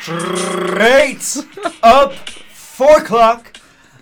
straight up four o'clock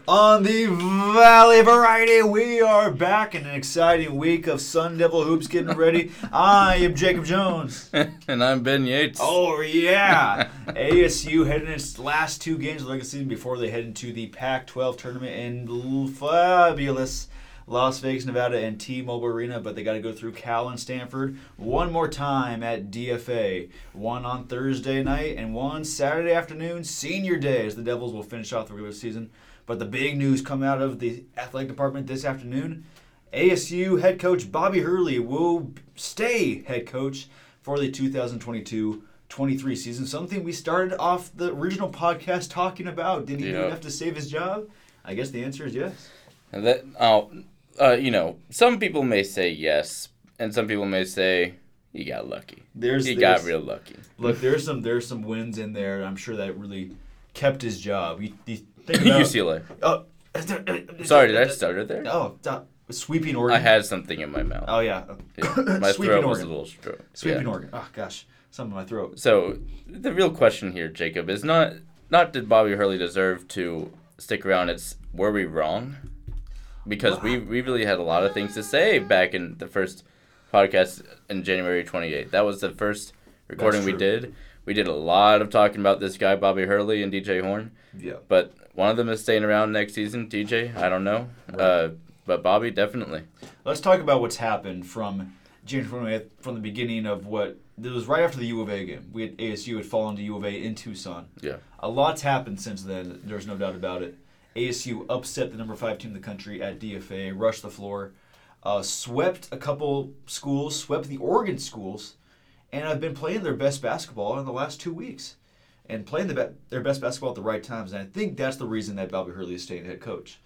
on the Valley Variety. We are back in an exciting week of Sun Devil hoops getting ready. I am Jacob Jones. and I'm Ben Yates. Oh yeah, ASU heading its last two games of the season before they head into the Pac-12 tournament in fabulous Las Vegas, Nevada, and T-Mobile Arena, but they got to go through Cal and Stanford one more time at DFA. One on Thursday night and one Saturday afternoon, Senior Day, as the Devils will finish off the regular season. But the big news come out of the athletic department this afternoon. ASU head coach Bobby Hurley will stay head coach for the 2022 23 season. Something we started off the original podcast talking about. Did he do Yeah. enough to save his job? I guess the answer is yes. That oh, uh, you know, some people may say yes, and some people may say he got lucky. There's, he there's got real lucky. look. There's some there's some wins in there. I'm sure that really kept his job. You, you think about, UCLA. Oh, Sorry, did I stutter there? Oh, stop. sweeping Oregon. I had something in my mouth. Oh yeah, Yeah, My sweeping throat was a little strong. Sweeping Yeah. Oregon. Oh gosh, something in my throat. So the real question here, Jacob, is not not did Bobby Hurley deserve to stick around? It's were we wrong? Because we we really had a lot of things to say back in the first podcast in January 28th. That was the first recording we did. We did a lot of talking about this guy Bobby Hurley and DJ Horne, Yeah. but one of them is staying around next season. DJ, I don't know, uh, but Bobby definitely. Let's talk about what's happened from January 28th, from the beginning of what it was right after the U of A game. We had ASU had fallen to U of A in Tucson. Yeah. A lot's happened since then. There's no doubt about it. ASU upset the number five team in the country at DFA, rushed the floor, uh, swept a couple schools, swept the Oregon schools, and have been playing their best basketball in the last two weeks, and playing the be- their best basketball at the right times. And I think that's the reason that Bobby Hurley is staying head coach,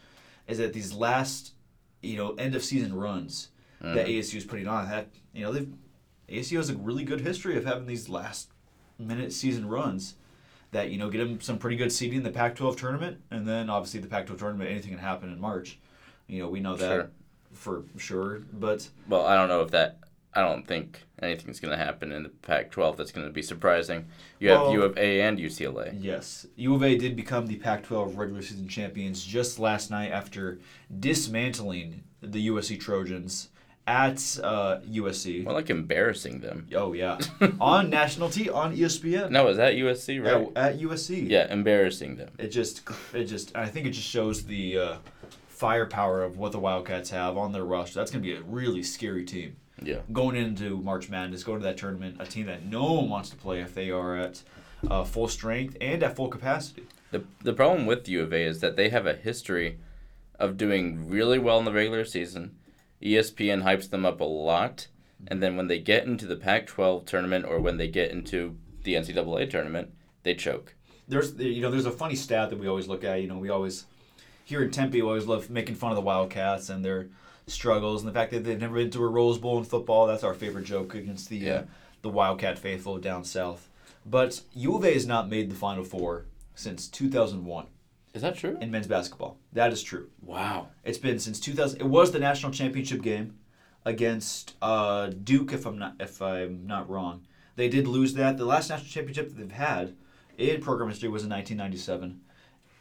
is that these last, you know, end of season runs that ASU is putting on, that you know, they've ASU has a really good history of having these last minute season runs that you know get them some pretty good seeding in the Pac-12 tournament, and then obviously the Pac-12 tournament, anything can happen in March. You know, we know that Sure. for sure. But Well, I don't know if that. I don't think anything's going to happen in the Pac-12 that's going to be surprising. You have Well- U of A and UCLA. yes, U of A did become the Pac-12 regular season champions just last night after dismantling the USC Trojans at uh, USC. More like embarrassing them. oh yeah, on national T on ESPN. No, is that USC right? at, at USC. Yeah, embarrassing them. it just it just I think it just shows the uh, firepower of what the Wildcats have on their roster. That's gonna be a really scary team Yeah. going into March Madness, going to that tournament. A team that no one wants to play if they are at uh, full strength and at full capacity. The the problem with U of A is that they have a history of doing really well in the regular season. ESPN hypes them up a lot, and then when they get into the Pac-12 tournament or when they get into the NCAA tournament, they choke. There's you know there's a funny stat that we always look at. You know we always here in Tempe we always love making fun of the Wildcats and their struggles and the fact that they've never been to a Rose Bowl in football. That's our favorite joke against the uh, the Wildcat faithful down south. But U of A has not made the Final Four since 2001 Is that true? in men's basketball. That is true. Wow. It's been since 2000. It was the national championship game against uh, Duke, if I'm not if I'm not wrong. They did lose that. The last national championship that they've had in program history was in 1997.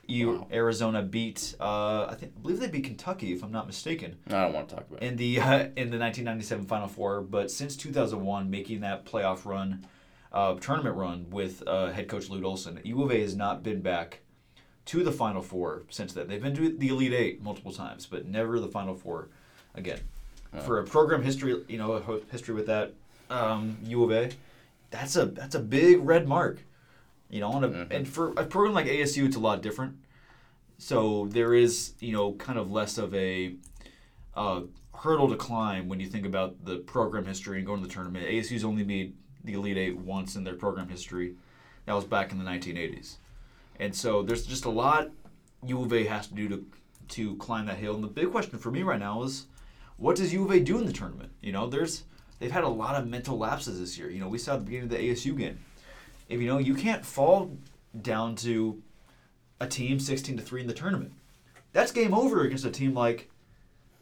You, Wow. Arizona beat. Uh, I think I believe they beat Kentucky, if I'm not mistaken, I don't want to talk about it. in the uh, in the 1997 Final Four. But since 2001, making that playoff run, uh, tournament run with uh, head coach Lute Olson, U of A has not been back to the Final Four since then. They've been to the Elite Eight multiple times, but never the Final Four again. For a program history, you know, a history with that um, U of A, that's a that's a big red mark. You know, on a, Mhm. and for a program like ASU, it's a lot different. So there is, you know, kind of less of a uh, hurdle to climb when you think about the program history and going to the tournament. ASU's only made the Elite Eight once in their program history. That was back in the 1980s. And so there's just a lot U of A has to do to to climb that hill. And the big question for me right now is, what does U of A do in the tournament? You know, there's they've had a lot of mental lapses this year. You know, we saw at the beginning of the ASU game. If you know, you can't fall down to a team 16 to three in the tournament. That's game over against a team like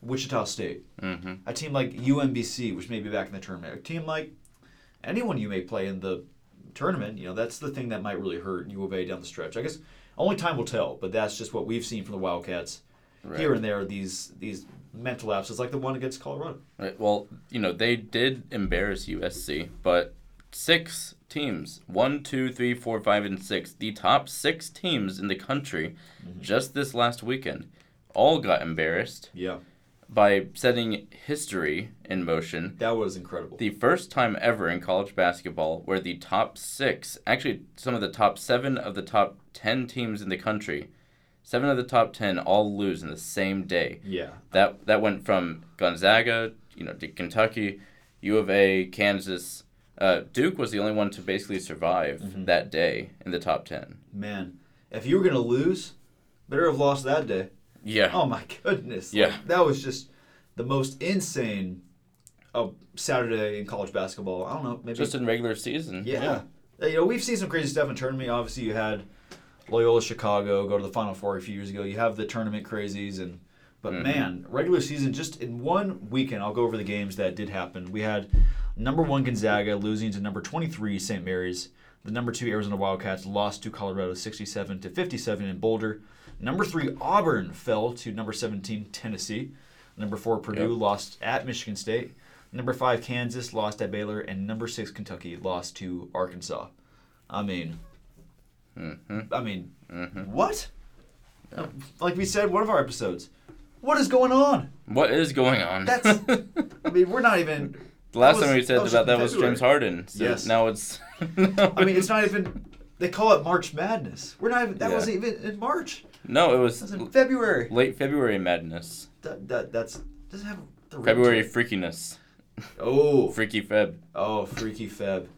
Wichita State, Mm-hmm. a team like UMBC, which may be back in the tournament, a team like anyone you may play in the tournament, you know, that's the thing that might really hurt U of A down the stretch. I guess only time will tell, but that's just what we've seen from the Wildcats Right. here and there. These these mental lapses, like the one against Colorado. Right. Well, you know, they did embarrass USC, but six teams one, two, three, four, five, and six the top six teams in the country mm-hmm. just this last weekend all got embarrassed Yeah, by setting history in motion. that was incredible. The first time ever in college basketball where the top six, actually, some of the top seven of the top 10 teams in the country, seven of the top 10 all lose in the same day. yeah, That that went from Gonzaga, you know, to Kentucky, U of A, Kansas. Uh, Duke was the only one to basically survive Mhm. that day in the top ten. man, if you were gonna lose, better have lost that day. Yeah, Oh my goodness. Yeah. Like, that was just the most insane of Saturday in college basketball. I don't know, maybe just in regular season. yeah. Uh, You know, we've seen some crazy stuff in tournament. Obviously, you had Loyola Chicago go to the Final Four a few years ago. You have the tournament crazies, and but Mhm. man, regular season just in one weekend. I'll go over the games that did happen. We had number one Gonzaga losing to number twenty three St. Mary's. The number two Arizona Wildcats lost to Colorado sixty seven to fifty seven in Boulder. Number three Auburn fell to number seventeen Tennessee. Number four Purdue Yep. lost at Michigan State. Number five Kansas lost at Baylor, and number six Kentucky lost to Arkansas. I mean, hmm I mean, hmm what? Like we said, one of our episodes. What is going on? What is going on? That's- I mean, we're not even. the last that time we said that about that was James Harden. So Yes. Now it's. I mean, it's not even. They call it March Madness. We're not even. That Yeah. wasn't even in March. No, it was was in February. late February madness. That, that that's doesn't have the February it. freakiness. Oh, Freaky Feb. oh, freaky Feb.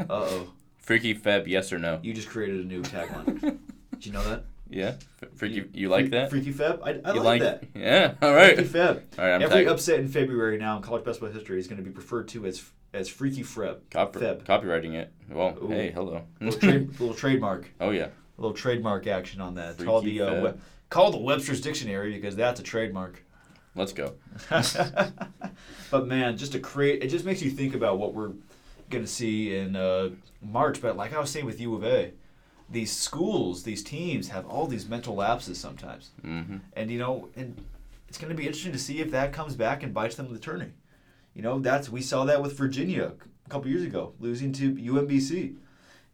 Uh oh, Freaky Feb. Yes or no? you just created a new tagline. Did you know that? Yeah. Freaky. You like that? Freaky Feb. I, I you like, that. Yeah. All right. Freaky Feb. All right. I'm Every tag- upset in February now in college basketball history is going to be referred to as as Freaky Feb. Cop- Feb. copywriting it. Well, Ooh. hey, hello. Little, trade, little trademark, oh yeah. Little trademark action on that. Call the uh, we- call the Webster's Dictionary because that's a trademark. Let's go. but man, just to create, it just makes you think about what we're going to see in uh, March. But like I was saying with U of A, these schools, these teams have all these mental lapses sometimes, hmm and you know, and it's going to be interesting to see if that comes back and bites them in the tourney. You know, that's we saw that with Virginia a couple years ago, losing to UMBC,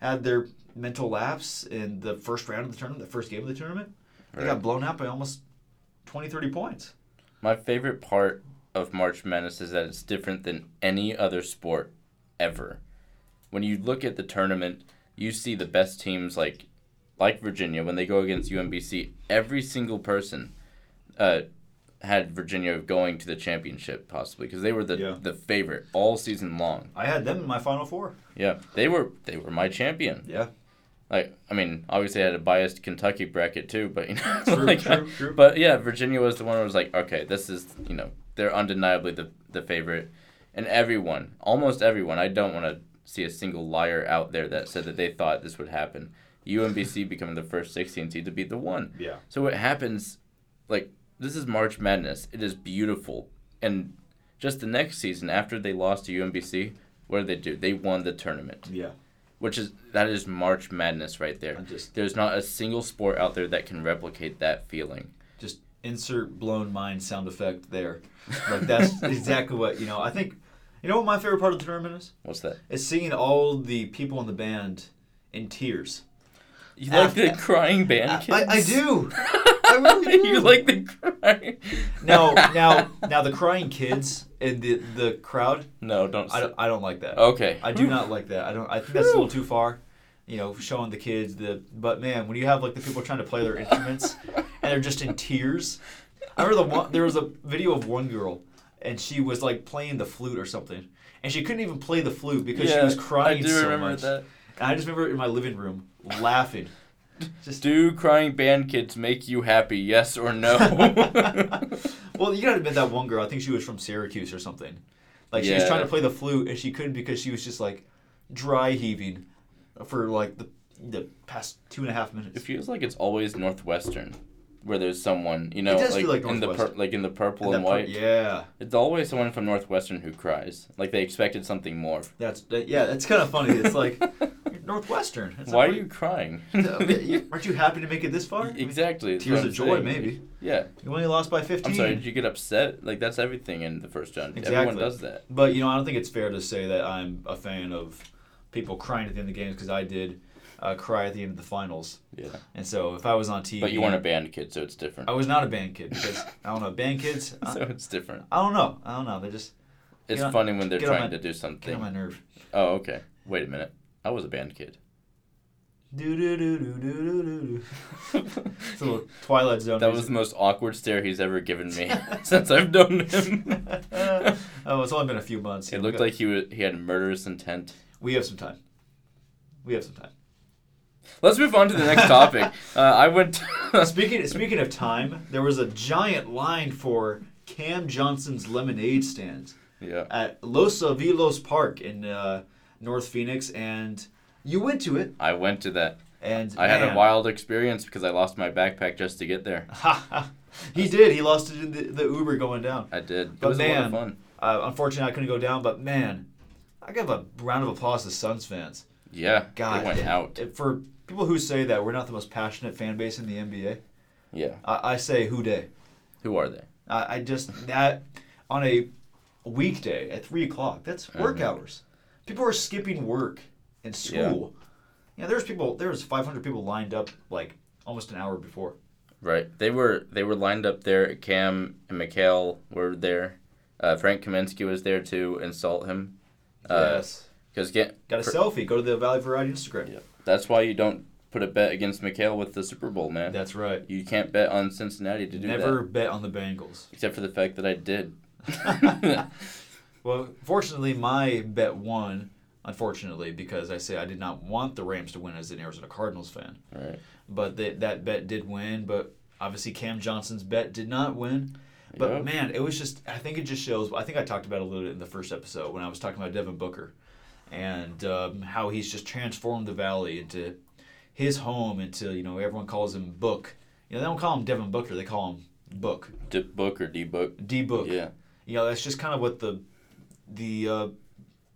had their mental lapse in the first round of the tournament, the first game of the tournament. They Right. got blown out by almost 20, 30 points. My favorite part of March Madness is that it's different than any other sport ever. When you look at the tournament, you see the best teams like like Virginia when they go against UMBC. Every single person uh, had Virginia going to the championship possibly because they were the Yeah. the favorite all season long. I had them in my final four. Yeah, they were they were my champion. Yeah. Like I mean, obviously I had a biased Kentucky bracket too, but you know, True, like, true, true. But yeah, Virginia was the one who was like, okay, this is you know they're undeniably the the favorite, and everyone, almost everyone, I don't want to see a single liar out there that said that they thought this would happen. UMBC becoming the first 16 seed to beat the one. Yeah. So what happens, like this is March Madness. It is beautiful, and just the next season after they lost to UMBC, what did they do? They won the tournament Yeah. Which is that is March Madness right there. Just There's not a single sport out there that can replicate that feeling. just insert blown mind sound effect there. Like that's exactly what you know. I think you know what my favorite part of the tournament is? What's that? Is seeing all the people in the band in tears. You like After- the crying band kids? I, I do. I really do. you like the crying? now now now the crying kids in the the crowd. No, don't. I don't, I don't like that. Okay. I do hmm. not like that. I don't. I think that's a little too far. You know, showing the kids the. But man, when you have like the people trying to play their instruments and they're just in tears. I remember the one. There was a video of one girl, and she was like playing the flute or something, and she couldn't even play the flute because she was crying I do so remember much. that. And I just remember in my living room laughing. Just. Do crying band kids make you happy? Yes or no? well, you gotta admit that one girl. I think she was from Syracuse or something. Like she was Yeah. trying to play the flute and she couldn't because she was just like dry heaving for like the the past two and a half minutes. it feels like it's always Northwestern, where there's someone you know, does like, feel like in the pur- Northwestern. like in the purple And and, that part- white. yeah, It's always someone from Northwestern who cries, like they expected something more. that's that, yeah. That's kind of funny. It's like Northwestern. Why are you crying? Aren't you happy to make it this far? exactly. Tears of joy, saying. maybe. Yeah. You only lost by 15. I'm sorry. Did you get upset? Like that's everything in the first round. Exactly. Everyone does that. But you know, I don't think it's fair to say that I'm a fan of people crying at the end of the games because I did uh, cry at the end of the finals. Yeah. And so if I was on TV, But you weren't a band kid, so it's different. I was not a band kid because I don't know band kids. I, so it's different. I don't know. I don't know. They're just It's Get on- funny when they're trying my- to do something. get on my nerve. Oh, okay. Wait a minute. I was a band kid. Do do do do do do do. It's a little Twilight Zone. That was the most awkward stare he's ever given me since I've known him. oh, it's only been a few months. It looked like he was, he had murderous intent. we have some time. We have some time. Let's move on to the next topic. Uh, I went. Speaking speaking of time, there was a giant line for Cam Johnson's lemonade stand yeah. at Los Avilos Park in uh, North Phoenix, and you went to it. I went to that. And I had a wild experience because I lost my backpack just to get there. he did. He lost it in the, the Uber going down. I did. It But was a lot man, of fun. Uh, unfortunately, I couldn't go down. But man, I give a round of applause to Suns fans. Yeah. God, they went it- out. it- for people who say that we're not the most passionate fan base in the NBA, yeah. I, I say who day. Who are they? I, I just that on a weekday at three o'clock. That's work Mhm. hours. People are skipping work and school. Yeah, there's people. There's 500 people lined up like almost an hour before. Right. They were they were lined up there. Cam and Mikal were there. Uh, Frank Kaminsky was there to insult him. Uh, yes. Because get Got a selfie. Go to the Valley Variety Instagram. Yeah. that's why you don't put a bet against Mikal with the Super Bowl, man. That's right. You can't bet on Cincinnati to do Never that. Never bet on the Bengals. Except for the fact that I did. Well, fortunately, my bet won. Unfortunately, because I say I did not want the Rams to win as an Arizona Cardinals fan, Right. but that that bet did win. But obviously, Cam Johnson's bet did not win. But Yep. man, it was just I think it just shows. I think I talked about it a little bit in the first episode when I was talking about Devin Booker and um, how he's just transformed the Valley into his home. Into you know everyone calls him Book. You know they don't call him Devin Booker. They call him Book. D book or D book. D Book. Yeah. You know that's just kind of what the the uh,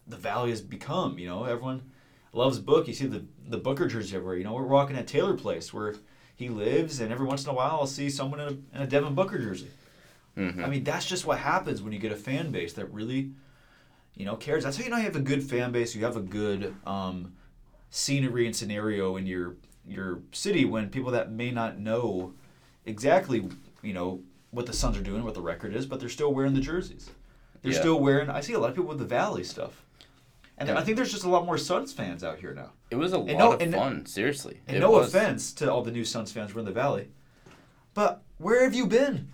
the Valley has become. You know everyone loves Book. You see the the Booker jersey everywhere. You know we're walking at Taylor Place where he lives, and every once in a while I'll see someone in a, in a Devin Booker jersey. hmm I mean, that's just what happens when you get a fan base that really, you know, cares. That's how you know you have a good fan base. You have a good um, scenery and scenario in your your city when people that may not know exactly, you know, what the Suns are doing, what the record is, but they're still wearing the jerseys. They're Yeah. still wearing. I see a lot of people with the Valley stuff, and Yeah. I think there's just a lot more Suns fans out here now. It was a lot no- of and fun. Seriously. And It no was. offense to all the new Suns fans who are in the Valley, but where have you been?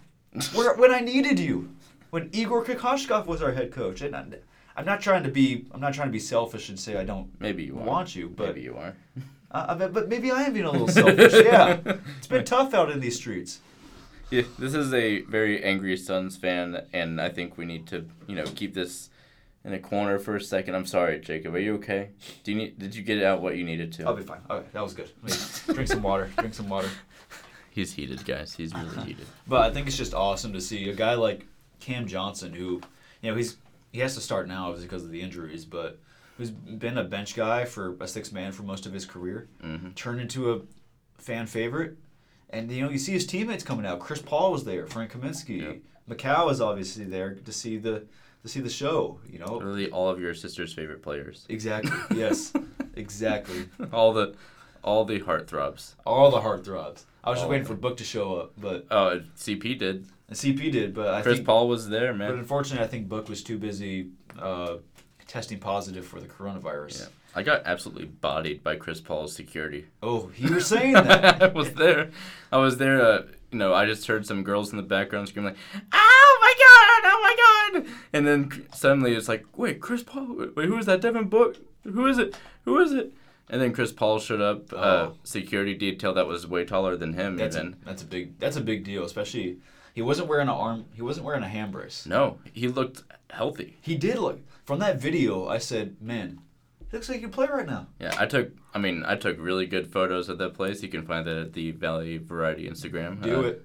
Where when I needed you, when Igor Kokoshkov was our head coach, and I, I'm not trying to be I'm not trying to be selfish and say I don't Maybe you are. want you, but Maybe you are. uh, I bet- but maybe I am being a little selfish. yeah, it's been tough out in these streets. Yeah, this is a very angry Suns fan, and I think we need to, you know, keep this in a corner for a second. I'm sorry, Jacob. Are you okay? Do you need? Did you get out what you needed to? I'll be fine. Okay, that was good. Drink some water. Drink some water. He's heated, guys. He's really heated. But I think it's just awesome to see a guy like Cam Johnson, who, you know, he's he has to start now because of the injuries, but who's been a bench guy for a six man for most of his career, hmm turned into a fan favorite, and you know you see his teammates coming out. Chris Paul was there, Frank Kaminsky, Yep. Mikal is obviously there to see the to see the show. You know, Literally all of your sister's favorite players. exactly. yes, exactly. all the, all the heartthrobs. All the heartthrobs. I was just waiting for Book to show up, but Oh, CP did. and CP did, but I Chris think Paul was there, man. But unfortunately, I think Book was too busy uh, testing positive for the coronavirus. Yeah. I got absolutely bodied by Chris Paul's security. Oh, you were saying that. I was there. I was there. Uh, you know, I just heard some girls in the background scream like, "Oh my god! Oh my god!" And then suddenly it's like, "Wait, Chris Paul? Wait, who is that? Devin Book? Who is it? Who is it?" And then Chris Paul showed up. Uh, Oh. security detail that was way taller than him. that's a, even that's a big that's a big deal, especially he wasn't wearing an arm. He wasn't wearing a hand brace. no, he looked healthy. He did look from that video. I said, man, looks like you play right now. Yeah, I took. I mean, I took really good photos of that place. You can find that at the Valley Variety Instagram. Do Uh, it.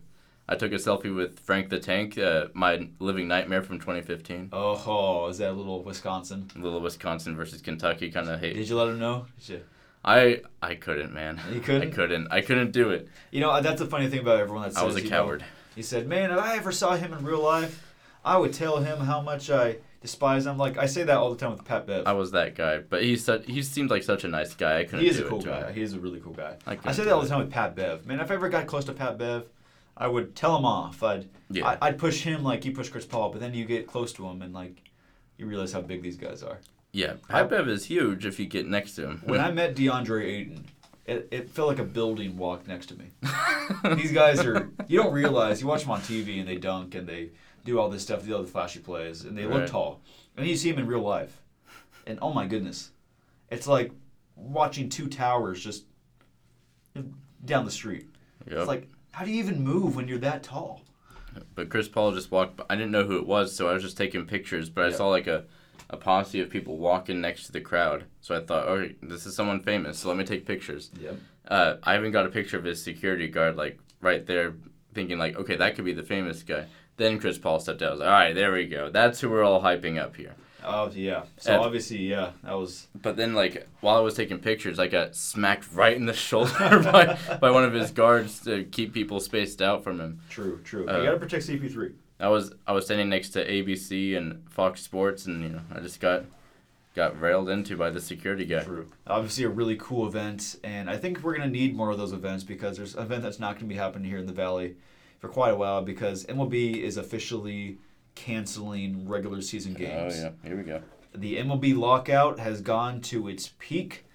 I took a selfie with Frank the Tank, uh, my living nightmare from 2015. Oh, oh, is that a little Wisconsin? Little Wisconsin versus Kentucky kind of hate. Did you let him know? Did you- I I couldn't, man. You couldn't? I couldn't. I couldn't do it. You know, that's the funny thing about everyone that says I was a you know, coward. he said, "Man, if I ever saw him in real life, I would tell him how much I despise him." Like I say that all the time with Pat Bev. I was that guy, but he's such, he seemed like such a nice guy. I couldn't He is a cool guy. him. He is a really cool guy. I, I say that all the time with Pat Bev. Man, if I ever got close to Pat Bev, I would tell him off. I'd Yeah. I, I'd push him like you push Chris Paul, but then you get close to him and like you realize how big these guys are. yeah. I- Pat Bev is huge if you get next to him. When I met DeAndre Ayton, it, it felt like a building walked next to me. These guys are you don't realize you watch them on TV and they dunk and they do all this stuff, do all the flashy plays, and they look tall. And you see them in real life, and oh my goodness, it's like watching two towers just down the street. Yep. It's like how do you even move when you're that tall? But Chris Paul just walked. by. I didn't know who it was, so I was just taking pictures. But I Yeah. saw like a, a posse of people walking next to the crowd. So I thought, oh, this is someone famous. So let me take pictures. Yep. Uh, I even got a picture of his security guard, like right there, thinking like, okay, that could be the famous guy. Then Chris Paul stepped out. I was like, all right, there we go. That's who we're all hyping up here. Oh yeah. So And- obviously, yeah, that was But then, like, while I was taking pictures, I got smacked right in the shoulder by, by one of his guards to keep people spaced out from him. true. True. Uh, you gotta protect CP3. I was I was standing next to ABC and Fox Sports, and you know, I just got got railed into by the security guy. True. Obviously, a really cool event, and I think we're gonna need more of those events because there's an event that's not gonna be happening here in the Valley for quite a while because MLB is officially canceling regular season games. Oh yeah, here we go. The MLB lockout has gone to its peak,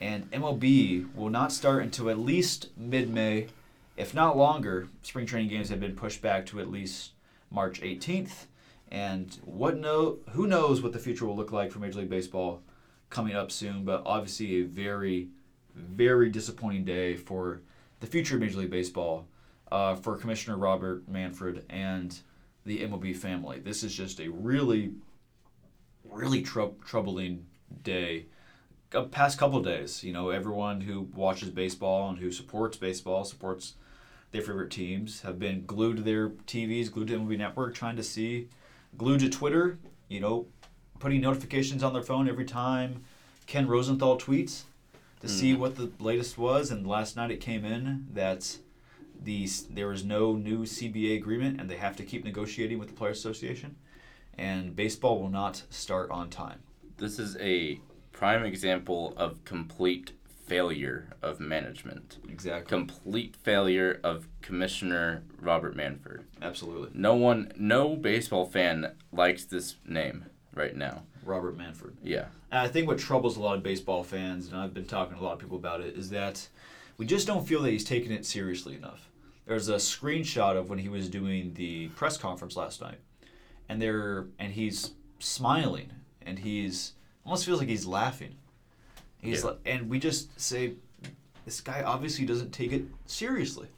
and MLB will not start until at least mid-May, if not longer. Spring training games have been pushed back to at least March 18th, and what no, who knows what the future will look like for Major League Baseball coming up soon. But obviously, a very, very disappointing day for the future of Major League Baseball, uh, for Commissioner Robert Manfred and the MLB family. This is just a really really trou- troubling day. Uh, past couple of days, you know, everyone who watches baseball and who supports baseball, supports their favorite teams, have been glued to their TVs, glued to MLB Network, trying to see, glued to Twitter, you know, putting notifications on their phone every time Ken Rosenthal tweets to see what the latest was. And last night it came in that the there is no new CBA agreement, and they have to keep negotiating with the Players Association and baseball will not start on time. This is a prime example of complete failure of management. Exactly. Complete failure of Commissioner Robert Manfred. Absolutely. No one, no baseball fan likes this name right now. Robert Manfred. Yeah. And I think what troubles a lot of baseball fans, and I've been talking to a lot of people about it, is that we just don't feel that he's taking it seriously enough. There's a screenshot of when he was doing the press conference last night, and there and he's smiling, and he's almost feels like he's laughing. He's Yeah. like, and we just say, this guy obviously doesn't take it seriously.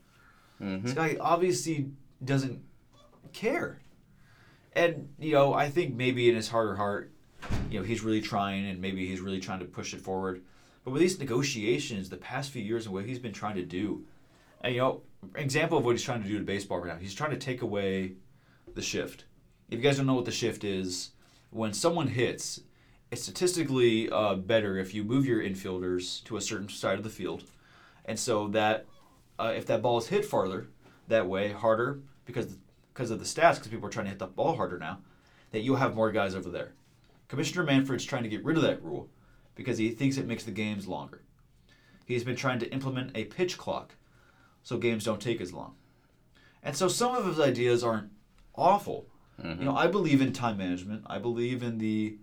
hmm This guy obviously doesn't care. And, you know, I think maybe in his heart of heart, you know, he's really trying and maybe he's really trying to push it forward. But with these negotiations, the past few years and what he's been trying to do, and, you know, example of what he's trying to do to baseball right now, he's trying to take away the shift. If you guys don't know what the shift is, when someone hits, it's statistically uh, better if you move your infielders to a certain side of the field. And so that uh, if that ball is hit farther, that way harder because because of the stats, because people are trying to hit the ball harder now, that you'll have more guys over there. Commissioner Manfred's trying to get rid of that rule because he thinks it makes the games longer. He's been trying to implement a pitch clock so games don't take as long. And so some of his ideas aren't awful. Mhm. You know, I believe in time management. I believe in the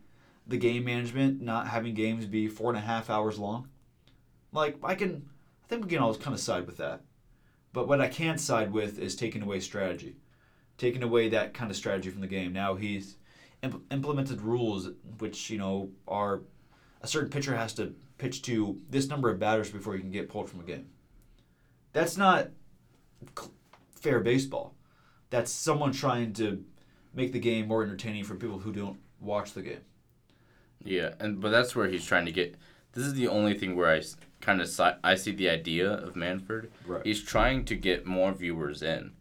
the game management, not having games be four and a half hours long. Like I can, I think we can always kind of side with that. But what I can't side with is taking away strategy, taking away that kind of strategy from the game. Now he's imp- implemented rules which you know are a certain pitcher has to pitch to this number of batters before he can get pulled from a game. That's not fair baseball. That's someone trying to make the game more entertaining for people who don't watch the game. Yeah, and but that's where he's trying to get. This is the only thing where I kind of si- I see the idea of Manfred. Right. He's trying to get more viewers in,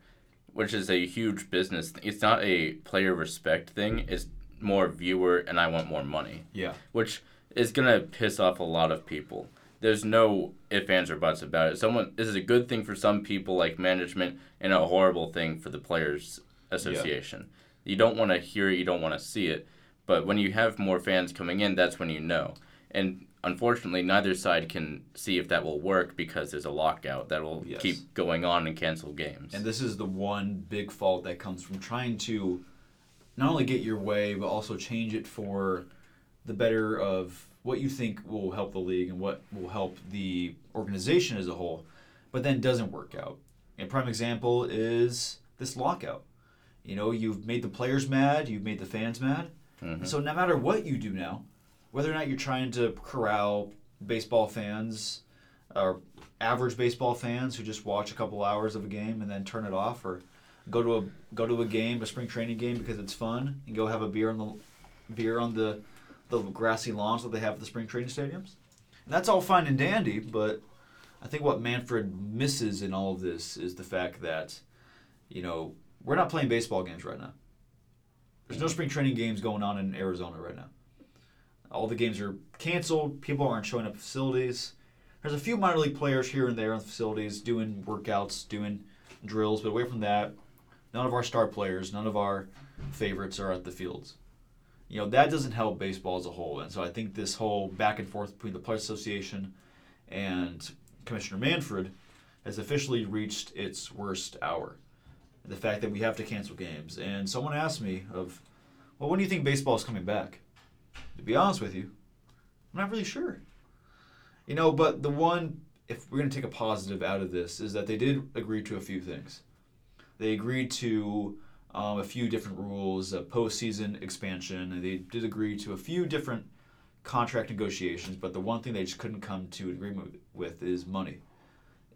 which is a huge business. th- It's not a player respect thing. It's more viewer, and I want more money, Yeah. which is gonna piss off a lot of people. There's no ifs, ands, or buts about it. Someone this is a good thing for some people like management and a horrible thing for the players association. You don't want to hear it, you don't want to see it. But when you have more fans coming in, that's when you know. And unfortunately, neither side can see if that will work because there's a lockout that will Yes. keep going on and cancel games. And this is the one big fault that comes from trying to not only get your way, but also change it for the better of what you think will help the league and what will help the organization as a whole, but then doesn't work out. A prime example is this lockout. You know, you've made the players mad, you've made the fans mad. Mhm. So no matter what you do now, whether or not you're trying to corral baseball fans or average baseball fans who just watch a couple hours of a game and then turn it off, or go to a go to a game, a spring training game because it's fun, and go have a beer on the beer on the the grassy lawns that they have at the spring training stadiums. And that's all fine and dandy, but I think what Manfred misses in all of this is the fact that, you know, we're not playing baseball games right now. There's no spring training games going on in Arizona right now. All the games are canceled. People aren't showing up facilities. There's a few minor league players here and there on the facilities doing workouts, doing drills, but away from that, none of our star players, none of our favorites are at the fields. You know, that doesn't help baseball as a whole. And so I think this whole back and forth between the Players Association and Commissioner Manfred has officially reached its worst hour. The fact that we have to cancel games. And someone asked me of, well, when do you think baseball is coming back? To be honest with you, I'm not really sure. You know, but the one, if we're going to take a positive out of this, is that they did agree to a few things. They agreed to um, a few different rules, a postseason expansion, they did agree to a few different contract negotiations. But the one thing they just couldn't come to an agreement with is money,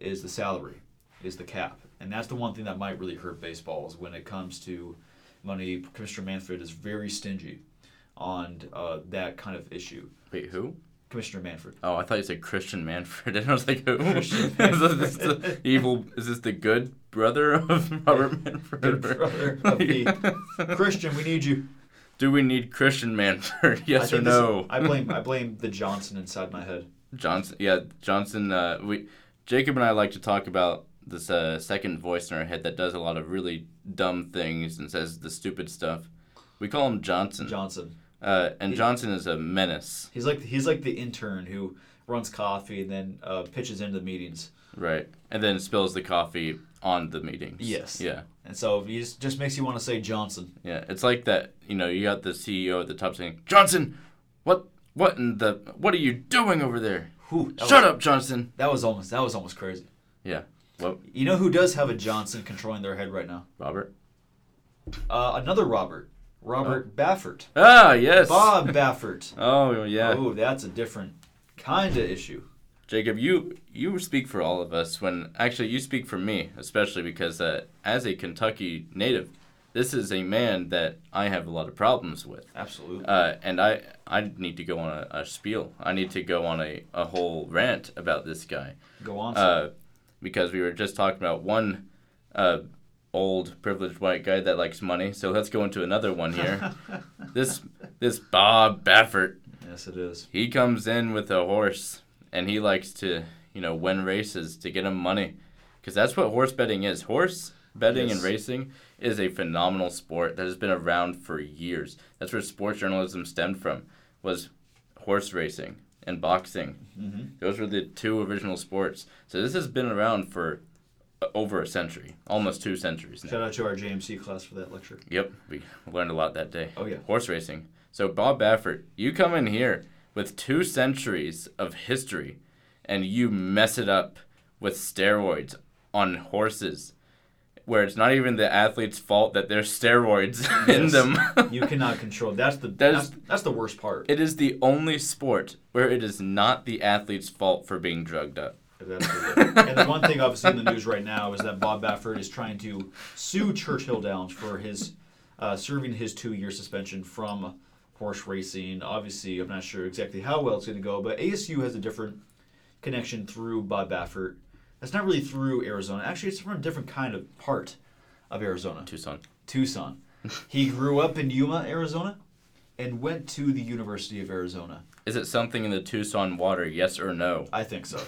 is the salary, is the cap, and that's the one thing that might really hurt baseball is when it comes to money. Commissioner Manfred is very stingy on uh, that kind of issue. Wait, who? Commissioner Manfred. Oh, I thought you said Christian Manfred, and I was like, who? Christian is this the evil? Is this the good brother of Robert Manfred? Brother of the- Christian, we need you. Do we need Christian Manfred? Yes or no? I blame I blame the Johnson inside my head. Johnson, yeah, Johnson. Uh, we, Jacob and I like to talk about this uh, second voice in our head that does a lot of really dumb things and says the stupid stuff. We call him Johnson. Johnson. Uh, and He- Johnson is a menace, He's like he's like the intern who runs coffee and then uh, pitches into the meetings. right? And then spills the coffee on the meetings. Yes. Yeah. And so he just, just makes you want to say Johnson. Yeah, it's like that. You know, you got the CEO at the top saying, "Johnson, what, what in the, what are you doing over there? Who? Shut was, up, Johnson." That was almost that was almost crazy. Yeah. Well, You know who does have a Johnson controlling their head right now? Robert? Uh, another Robert. Robert Baffert. Ah, yes. Bob Baffert. Oh yeah. Oh, that's a different kind of issue. Jacob, you you speak for all of us when actually you speak for me, especially because uh, as a Kentucky native, this is a man that I have a lot of problems with. Absolutely. Uh, and I I need to go on a, a spiel. I need to go on a, a whole rant about this guy. Go on. sir. Uh, because we were just talking about one uh, old privileged white guy that likes money. So let's go into another one here. this this Bob Baffert, yes, it is. he comes in with a horse and he likes to you know win races to get him money, because that's what horse betting is. Horse betting and racing is a phenomenal sport that has been around for years. That's where sports journalism stemmed from, was horse racing and boxing. hmm Those were the two original sports. So this has been around for uh, over a century, almost two centuries now. Shout out to our JMC class for that lecture. Yep, we learned a lot that day. Oh yeah. Horse racing. So Bob Baffert, you come in here with two centuries of history, and you mess it up with steroids on horses, where it's not even the athlete's fault that there's steroids in them. You cannot control. That's the That is- that's, that's the worst part. it is the only sport where it is not the athlete's fault for being drugged up. And the one thing obviously in the news right now is that Bob Baffert is trying to sue Churchill Downs for his uh, serving his two-year suspension from horse racing. Obviously, I'm not sure exactly how well it's going to go, but ASU has a different connection through Bob Baffert. That's not really through Arizona. Actually, it's from a different kind of part of Arizona, Tucson. Tucson. he grew up in Yuma, Arizona. and went to the University of Arizona. Is it something in the Tucson water? Yes or no? I think so.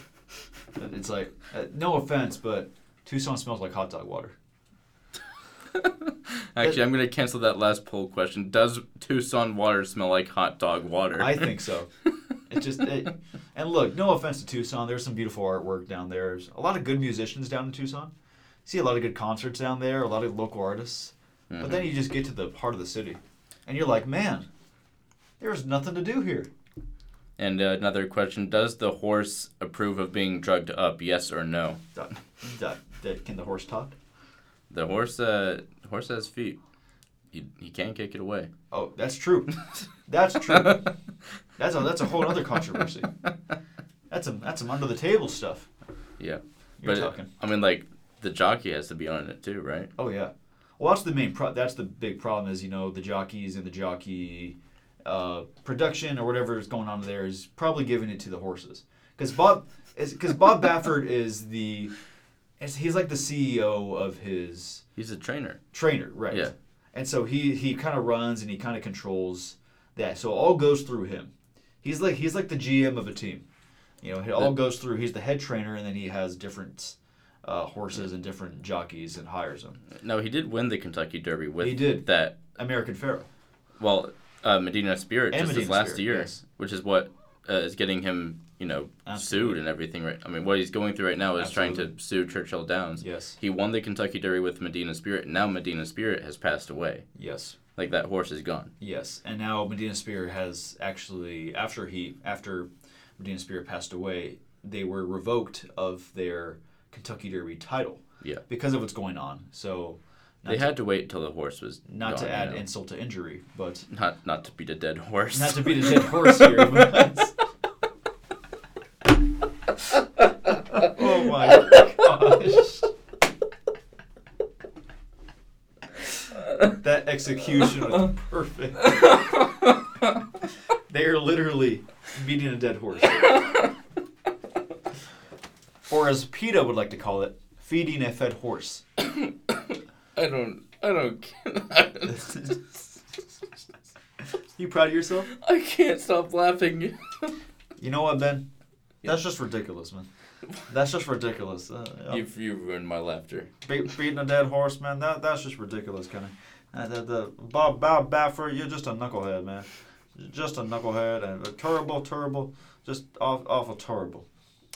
it's like, uh, no offense, but Tucson smells like hot dog water. Actually, I'm gonna cancel that last poll question. Does Tucson water smell like hot dog water? I think so. It just it, and look, no offense to Tucson. There's some beautiful artwork down there. There's a lot of good musicians down in Tucson. See a lot of good concerts down there. A lot of local artists. But then you just get to the heart of the city, and you're like, man, there's nothing to do here. And uh, another question: Does the horse approve of being drugged up? Yes or no? That, can the horse talk? The horse, uh, horse has feet. He, he can't kick it away. Oh, that's true. That's true. That's a that's a whole other controversy. That's some that's some under the table stuff. Yeah, You're but talking. I mean, like the jockey has to be on it too, right? Oh yeah. Well, that's the main. Pro- that's the big problem is you know the jockeys and the jockey uh, production or whatever is going on there is probably giving it to the horses because Bob because Bob Baffert is the he's like the CEO of his He's a trainer. trainer, right? Yeah. And so he he kind of runs and he kind of controls that. So it all goes through him. He's like he's like the GM of a team. You know, it all goes through. He's the head trainer, and then he has different uh, horses and different jockeys and hires them. No, he did win the Kentucky Derby with He did. that. American Pharoah. Well, uh, Medina Spirit And just his Medina last Spirit, year, yes. which is what uh, is getting him, you know, Absolutely. sued and everything. Right? I mean, what he's going through right now is trying to sue Churchill Downs. Yes. He won the Kentucky Derby with Medina Spirit. and Now Medina Spirit has passed away. Yes. Like that horse is gone. Yes. And now Medina Spirit has actually after he after Medina Spirit passed away, they were revoked of their Kentucky Derby title. Yeah. Because of what's going on. So They to, had to wait until the horse was not gone, to you add know. insult to injury, but not not to beat a dead horse. not to beat a dead horse here, but Oh my gosh. that execution was perfect. they are literally beating a dead horse. Or as PETA would like to call it, feeding a fed horse. I don't. I don't. You proud of yourself? I can't stop laughing. You know what, Ben? That's just ridiculous, man. That's just ridiculous. Uh, uh, You've you ruined my laughter. be- beating a dead horse, man. That that's just ridiculous, kind of. Uh, the, the Bob Bob Baffert, you're just a knucklehead, man. Just a knucklehead and a terrible, terrible, just off, awful terrible.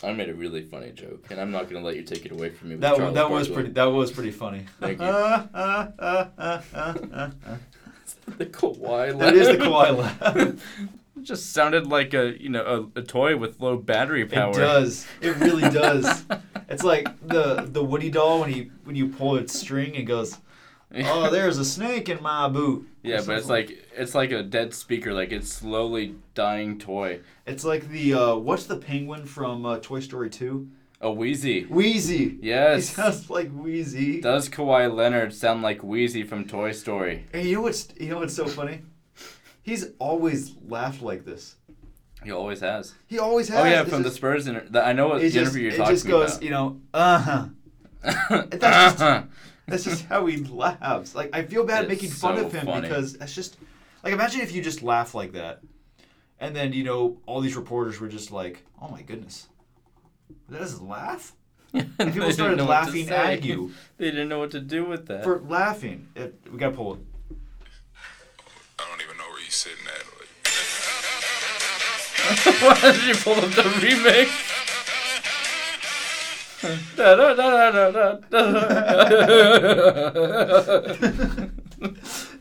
I made a really funny joke, and I'm not gonna let you take it away from me. With That Charles that was pretty. That was pretty funny. Thank you. Uh, uh, uh, the Kawhi. That is the Kawhi laugh. It just sounded like a you know a, a toy with low battery power. It does. It really does. It's like the the Woody doll when he when you pull its string and goes, "Oh, there's a snake in my boot." Yeah, but it's like it's like a dead speaker, like it's slowly dying toy. it's like the uh, what's the penguin from uh, Toy Story Two? A Wheezy. Wheezy. He Yes. sounds like Wheezy. Does Kawhi Leonard sound like Wheezy from Toy Story? And you know what's you know what's so funny? He's always laughed like this. He always has. He always has. Oh yeah, It's from the Spurs. Inter- the, I know what the just, interview you're talking about. it just goes, about. you know, uh huh. That's just- That's just how he laughs. Like I feel bad It's making fun so of him funny. because that's just like imagine if you just laugh like that, and then you know all these reporters were just like, "Oh my goodness, that is laugh." And people started know what to laughing at you. They didn't know what to do with that. For laughing, it, we gotta pull it. I don't even know where you're sitting at. Why did you pull up the remix? You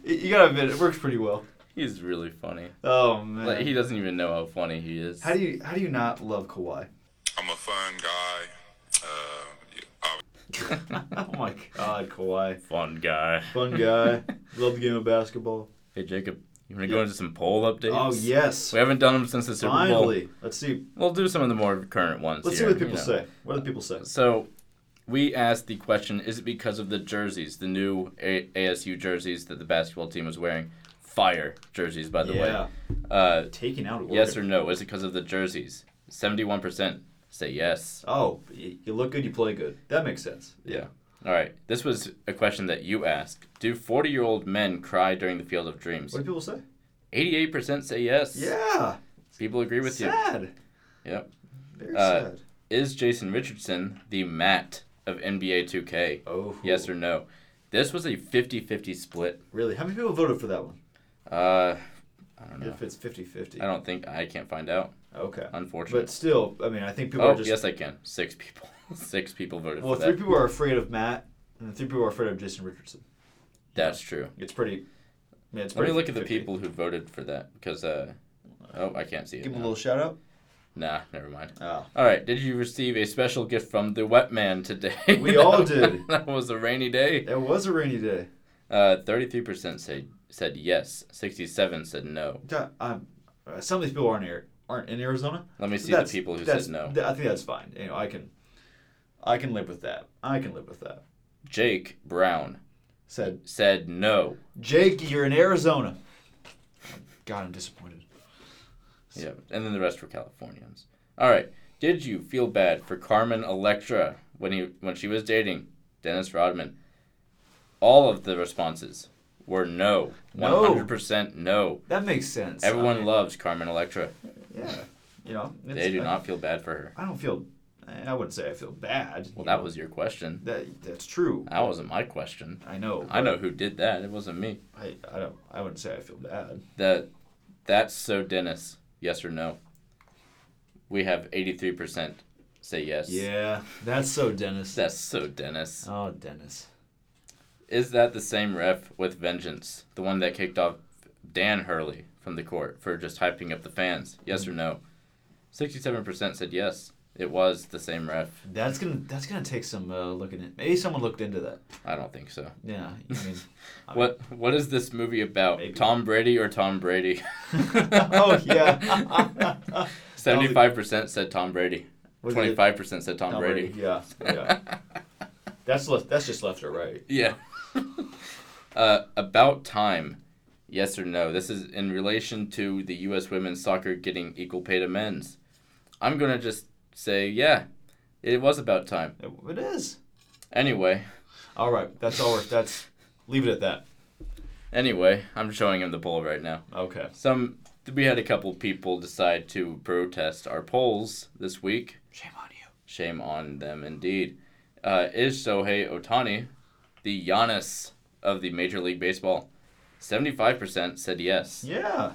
you gotta admit, it works pretty well. He's really funny. Oh man, Like he doesn't even know how funny he is. how do you how do you not love Kawhi? I'm a fun guy. Uh, yeah, oh my God, Kawhi, Fun guy. fun guy, love the game of basketball. Hey Jacob, you wanna go into some poll updates? Oh yes, We haven't done them since the Super Bowl. finally. Let's see. We'll do some of the more current ones. Let's see what people you know. say. What do people say? So, we asked the question: Is it because of the jerseys, the new A- ASU jerseys that the basketball team was wearing? Fire jerseys, by the yeah, way. Uh, taking out. Oregon. yes or no? Is it because of the jerseys? Seventy-one percent say yes. Oh, you look good, you play good. That makes sense. Yeah. All right. This was a question that you asked. Do forty-year-old men cry during the Field of Dreams? What do people say? Eighty-eight percent say yes. Yeah. People agree with you. sad. Yep. Very Uh, sad. Is Jason Richardson the Matt of NBA 2K? Oh. Yes or no? This was a 50-50 split. Really? How many people voted for that one? Uh, I don't know. If it's 50-50. I don't think I can't find out. Okay. Unfortunately. But still, I mean, I think people oh are just. yes, I can. Six people. Six people voted well, for three that. people are afraid of Matt, and three people are afraid of Jason Richardson. That's true. It's pretty. Yeah, it's Let me pretty look at the 50-50. people who voted for that because uh, oh, I can't see it. Give him a little shout out. Nah, never mind. Oh. All right. Did you receive a special gift from the Wet Man today? We all did. that was a rainy day. It was a rainy day. Uh, thirty-three percent said said yes. Sixty-seven said no. Da- Um, uh, some of these people aren't here, aren't in Arizona. Let me see That's- the people who said no. th- I think that's fine. You know, I can, I can live with that. I can live with that. Jake Brown Said said no. Jake, you're in Arizona. God, I'm disappointed. Yeah, and then the rest were Californians. All right. Did you feel bad for Carmen Electra when he when she was dating Dennis Rodman? All of the responses were no. No. One hundred percent no. That makes sense. Everyone I mean, loves Carmen Electra. Yeah, you know, They do I, not feel bad for her. I don't feel. I wouldn't say I feel bad. Well, that know. was your question. that. That's true. That wasn't my question. I know. I know who did that. It wasn't me. I, I don't. I wouldn't say I feel bad. That that's so Dennis. Yes or no? We have eighty three percent say yes. Yeah, that's so Dennis. That's so Dennis. oh, Dennis. Is that the same ref with Vengeance, the one that kicked off Dan Hurley from the court for just hyping up the fans? Yes or mm. no? Sixty-seven percent said yes. It was the same ref. That's gonna. That's gonna take some uh, looking at. Maybe someone looked into that. I don't think so. Yeah. I mean. I What What is this movie about? Maybe. Tom Brady or Tom Brady? oh yeah. Seventy-five percent said Tom Brady. Twenty-five percent said Tom, Tom Brady. Yeah. Yeah. That's left. That's just left or right. Yeah. uh, about time. Yes or no? This is in relation to the U.S. women's soccer getting equal pay to men's. I'm gonna just say yeah, it was about time. It, is. Anyway, All right. That's all. We're, that's. Leave it at that. anyway, I'm showing him the poll right now. Okay. Some we had a couple people decide to protest our polls this week. Shame on you. Shame on them indeed. Uh, is Shohei Ohtani the Giannis of the Major League Baseball? Seventy-five percent said yes. Yeah.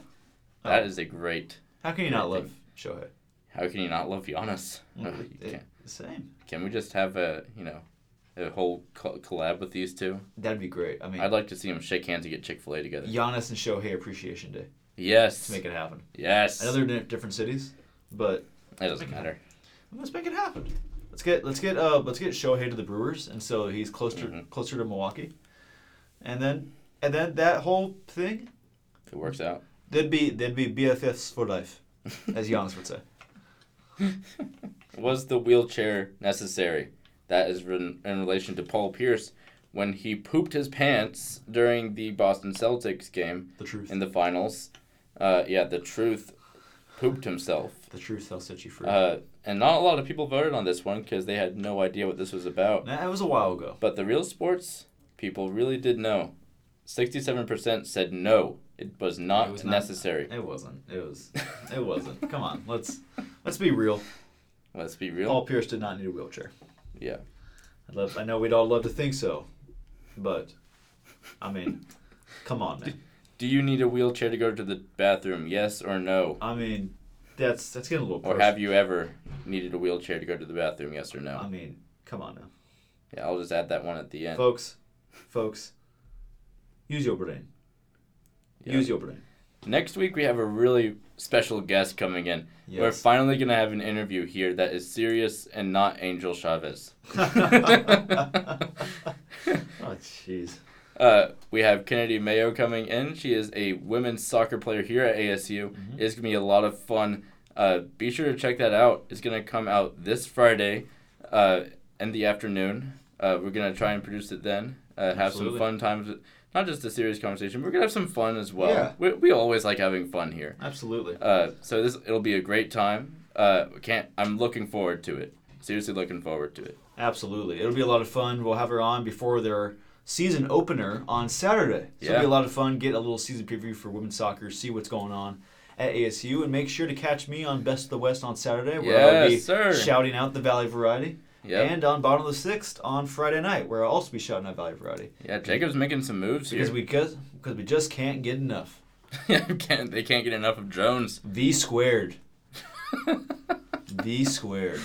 That Oh. is a great. How can you not love Shohei? How can you not love Giannis? Uh, you It- can't. the same. Can we just have a you know a whole co- collab with these two? That'd be great. I mean, I'd like to see them shake hands and get Chick Fil A together. Giannis and Shohei Appreciation Day Yes. to make it happen. yes. I know they're in different cities, but It doesn't matter. let's make it happen. Let's get let's get uh let's get Shohei to the Brewers, and so he's closer Mhm. closer to Milwaukee, and then and then that whole thing, If it works out. they'd be they'd be BFFs for life, as Giannis would say. Was the wheelchair necessary? That is in, in relation to Paul Pierce when he pooped his pants during the Boston Celtics game The truth. in the finals. Uh, yeah, the truth pooped himself. the truth will set you free. Uh, and not a lot of people voted on this one because they had no idea what this was about. It was a while ago. But the real sports people really did know. 67% said no, it was not It was not- necessary. It wasn't. It was. It wasn't. Come on, let's let's be real. Let's be real. Paul Pierce did not need a wheelchair. Yeah. I love. I know we'd all love to think so, but I mean, come on, man. Do you need a wheelchair to go to the bathroom? Yes or no? I mean, that's that's getting a little. Or have you ever needed a wheelchair to go to the bathroom? Yes or no? I mean, come on now, Yeah, I'll just add that one at the end. folks, folks. Use your brain. Yeah. Use your brain. Next week we have a really special guest coming in. We're finally gonna have an interview here that is serious and not Angel Chavez. oh jeez. Uh, we have Kennedy Mayo coming in. She is a women's soccer player here at ASU. Mhm. It's gonna be a lot of fun. Uh, be sure to check that out. It's gonna come out this Friday, uh, in the afternoon. Uh, we're gonna try and produce it then. Uh, have Absolutely. some fun times. Not just a serious conversation. We're gonna have some fun as well. Yeah. We, we always like having fun here. Absolutely. Uh, so this it'll be a great time. Uh, can't I'm looking forward to it. Seriously, looking forward to it. Absolutely. It'll be a lot of fun. We'll have her on before their season opener on Saturday. So it'll be a lot of fun. Get a little season preview for women's soccer, see what's going on at ASU, and make sure to catch me on Best of the West on Saturday, where I'll be sir. shouting out the Valley Variety. Yep. And on Bottom of the Sixth on Friday night, where I'll also be shouting out Valley Variety. yeah, Jacob's making some moves here. Because we because, because we just can't get enough. can't, they can't get enough of Jones. V squared. v squared.